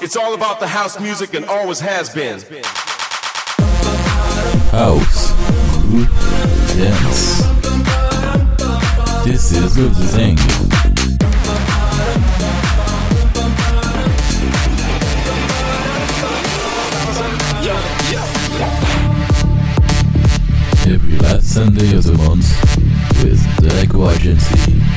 It's all about the house music and always has been. House, dance. This is the thing. Every last Sunday of the month with Delacour Agency.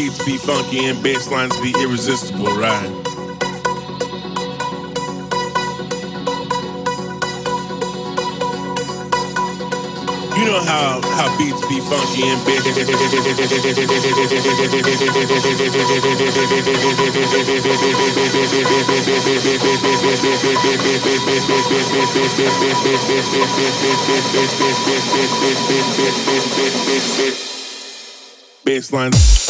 beats be funky and bass lines be irresistible, right? You know how, how beats be funky and bass lines.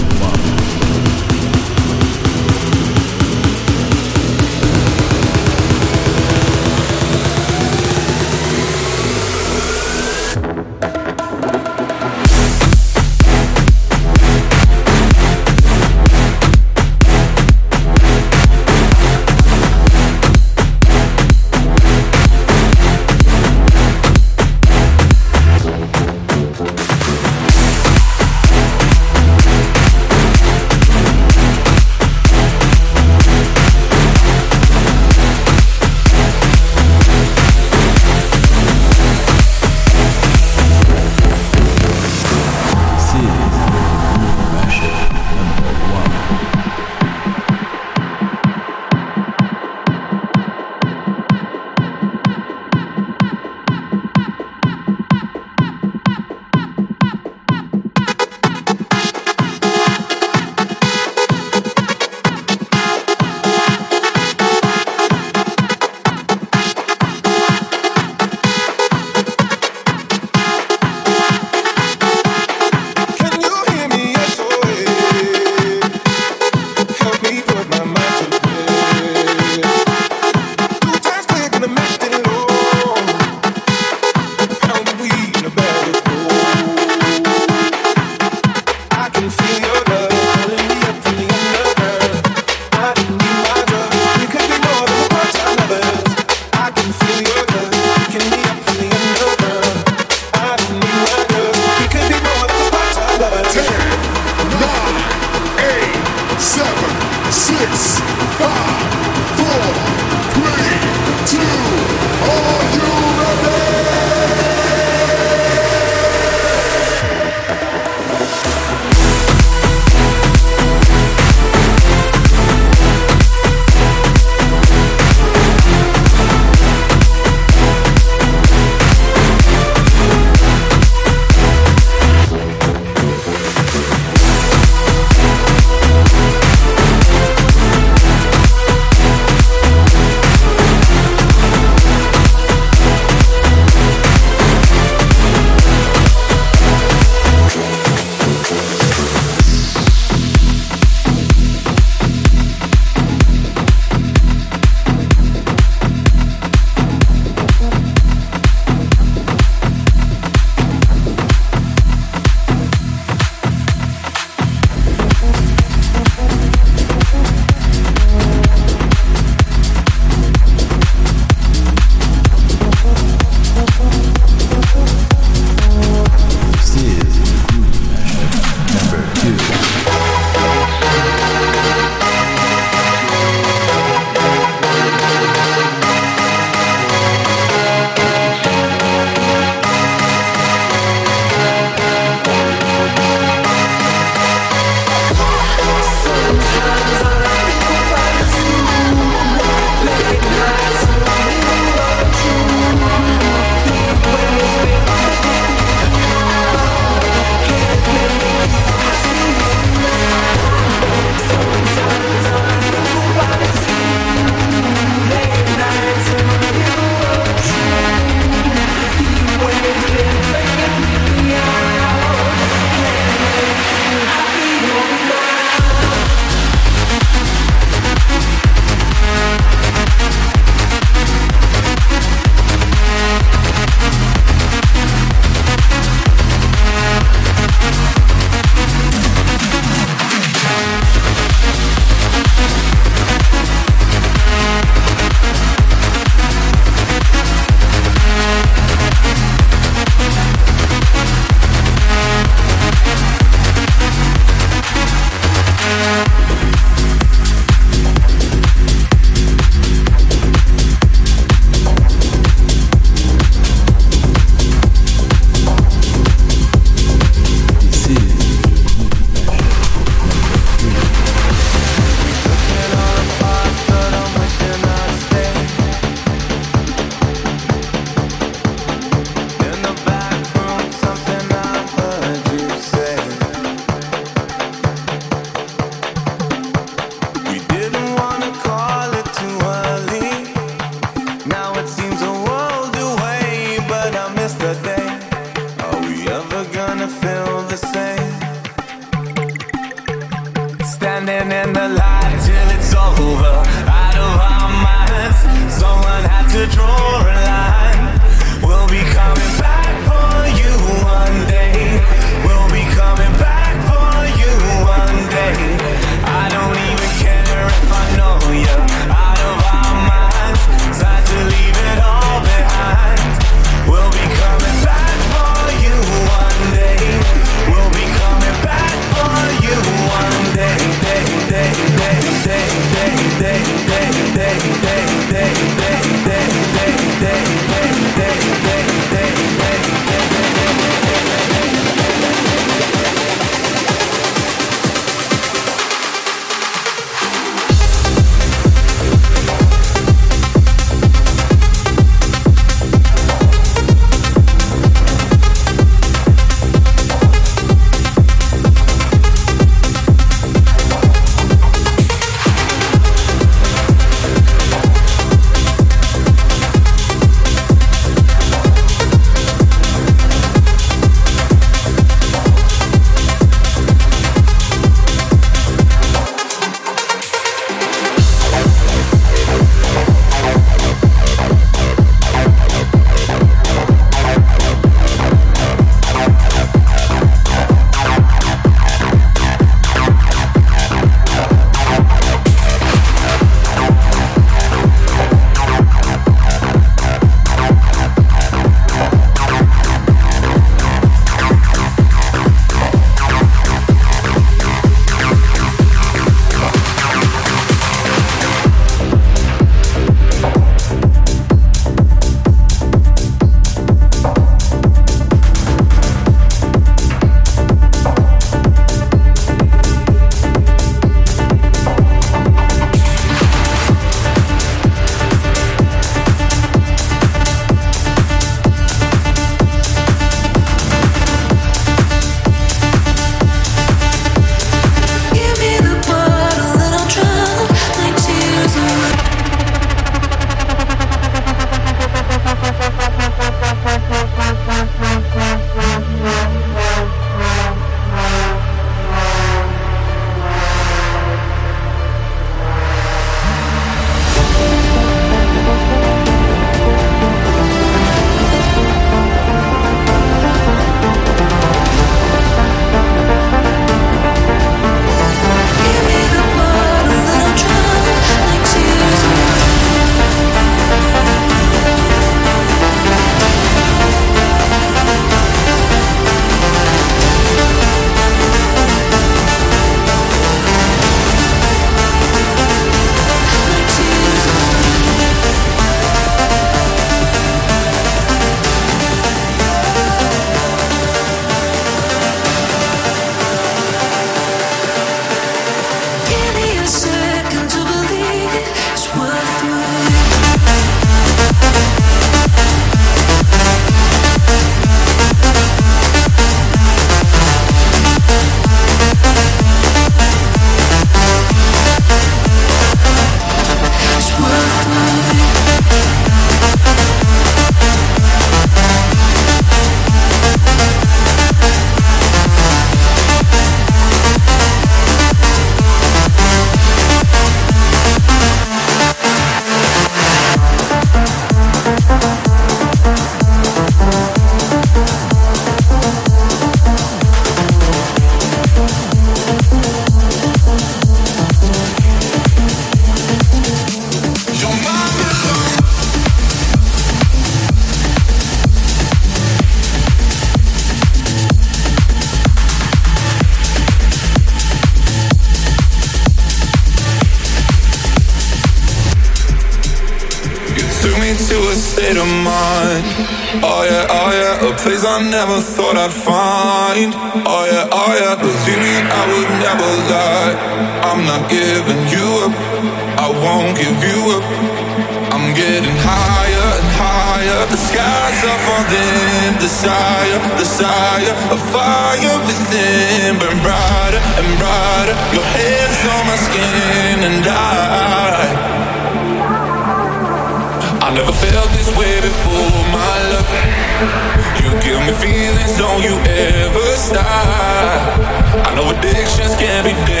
Stop. I know addictions can be dangerous,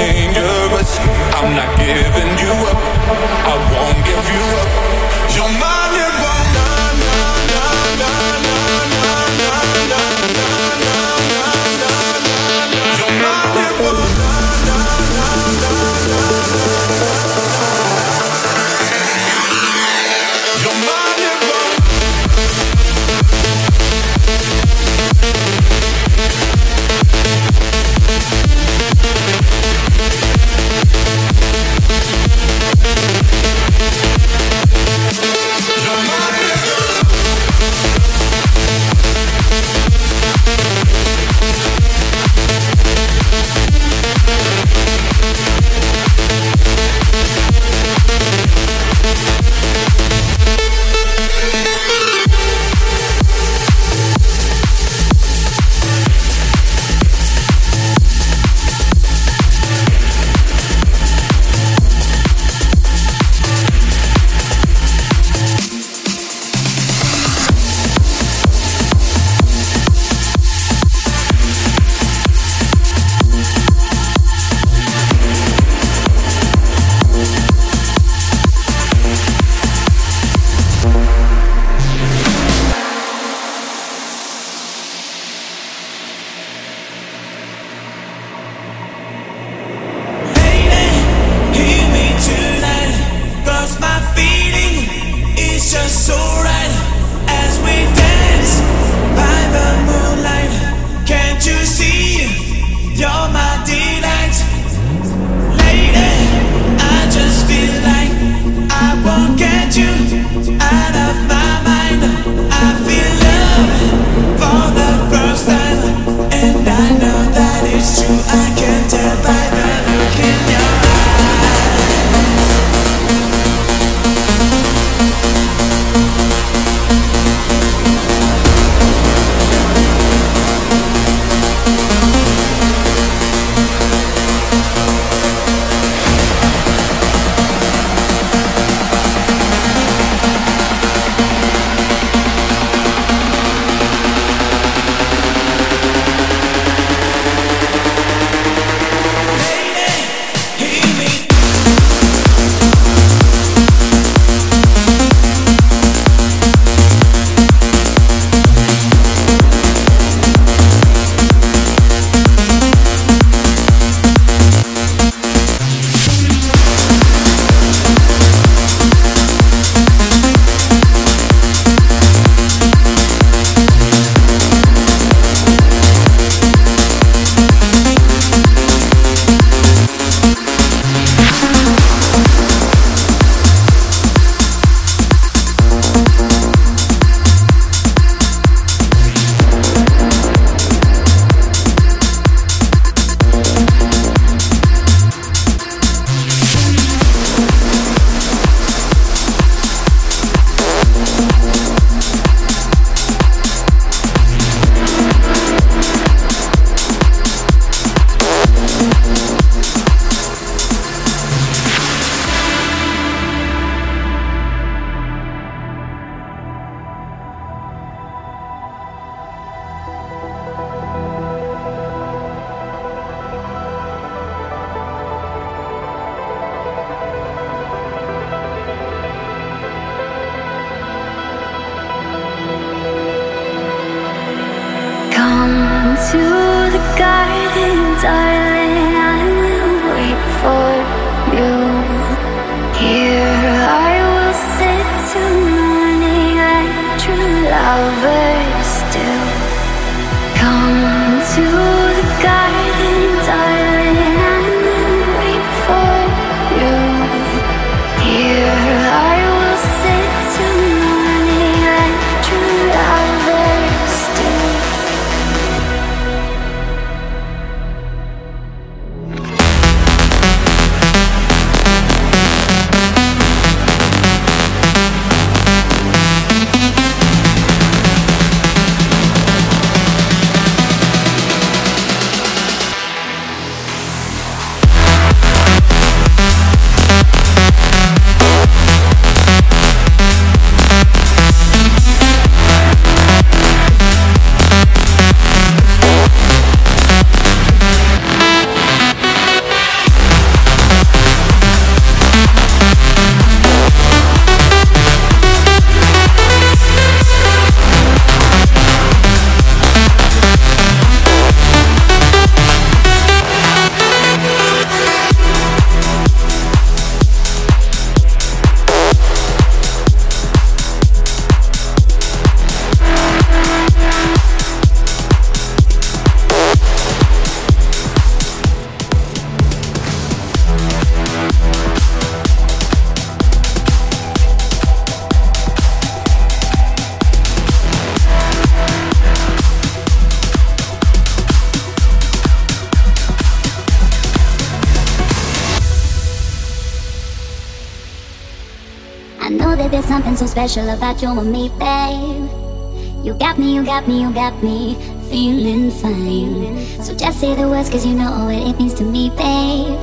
special about you and me, babe. You got me, you got me, you got me feeling fine. So just say the words, cause you know what it means to me, babe.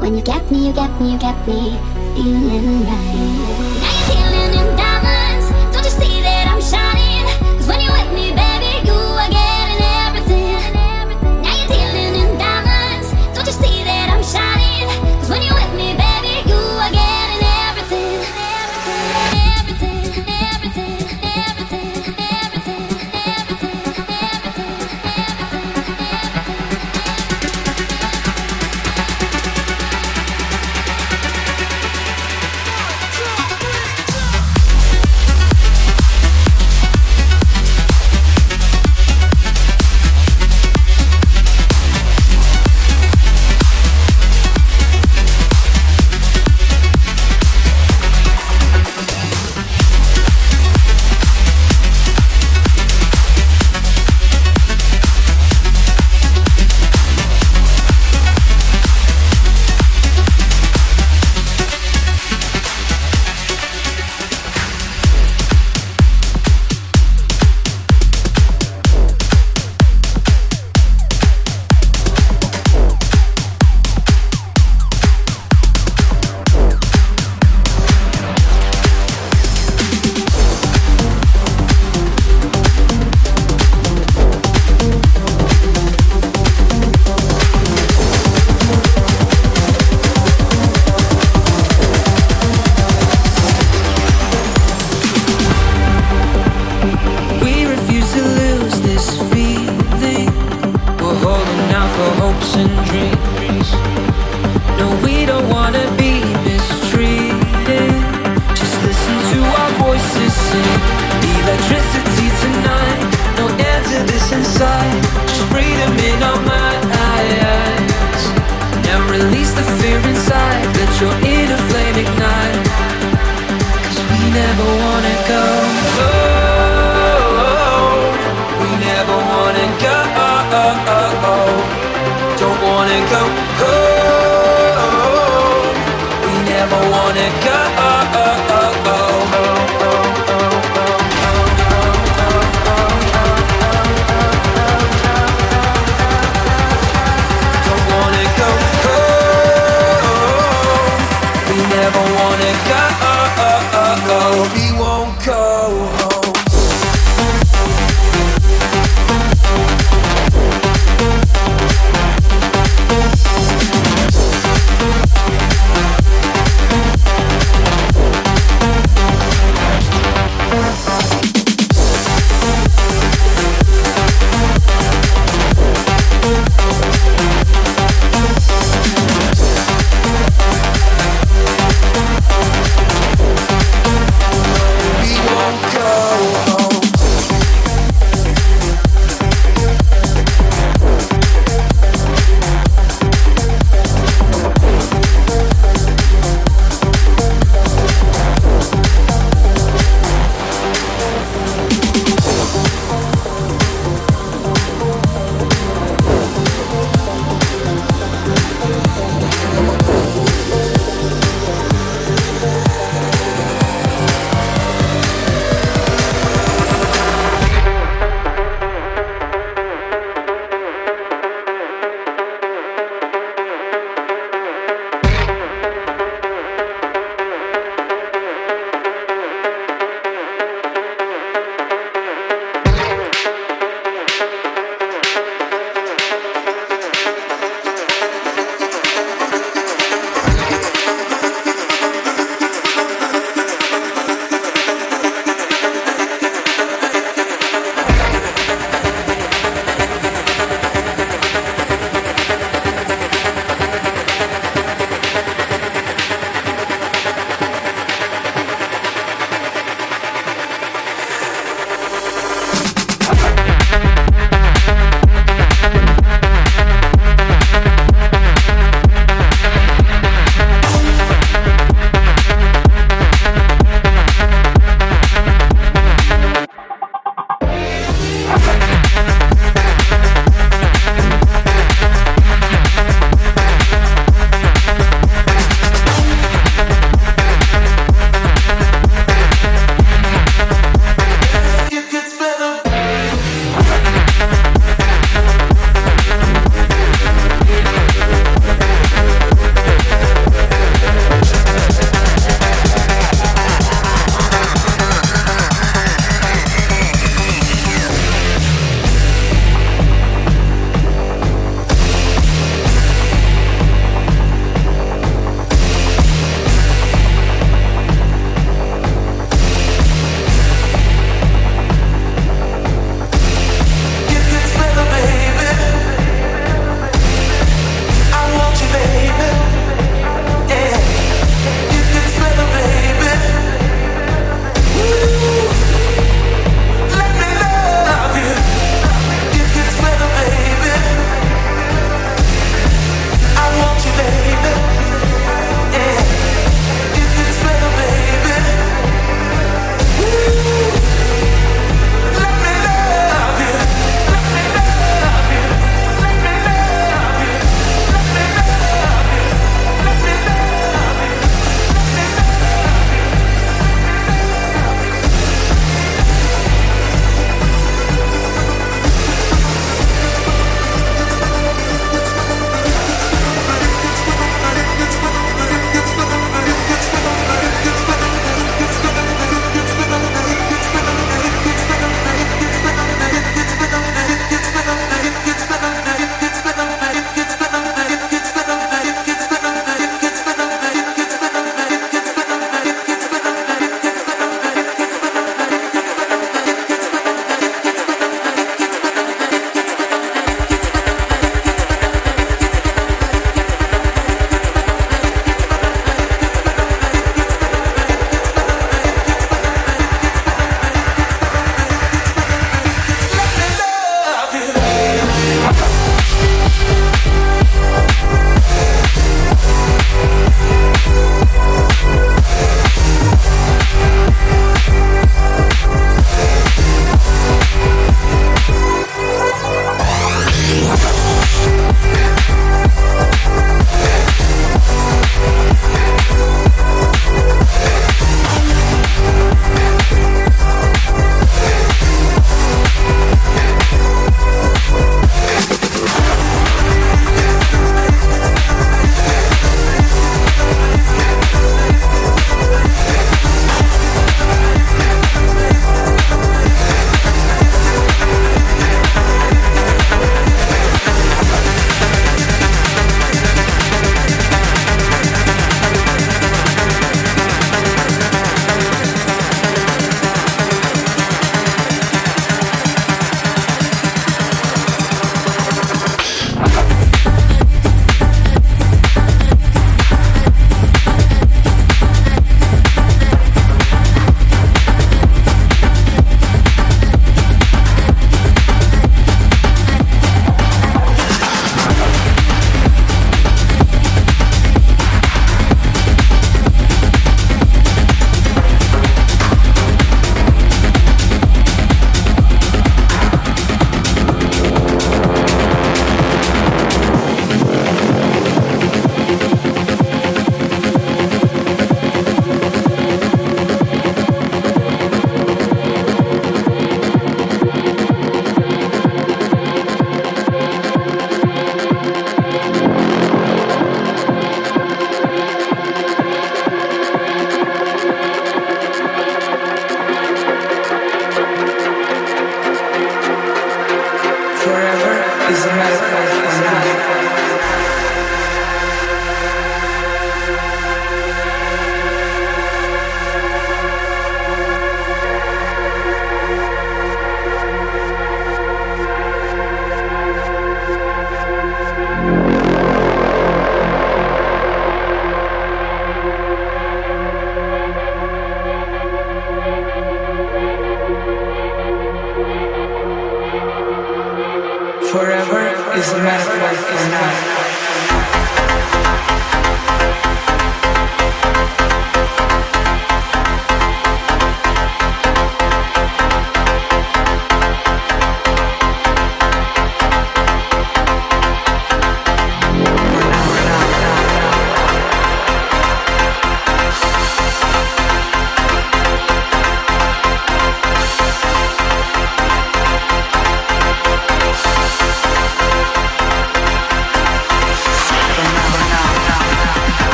When you got me, you got me, you got me feeling right.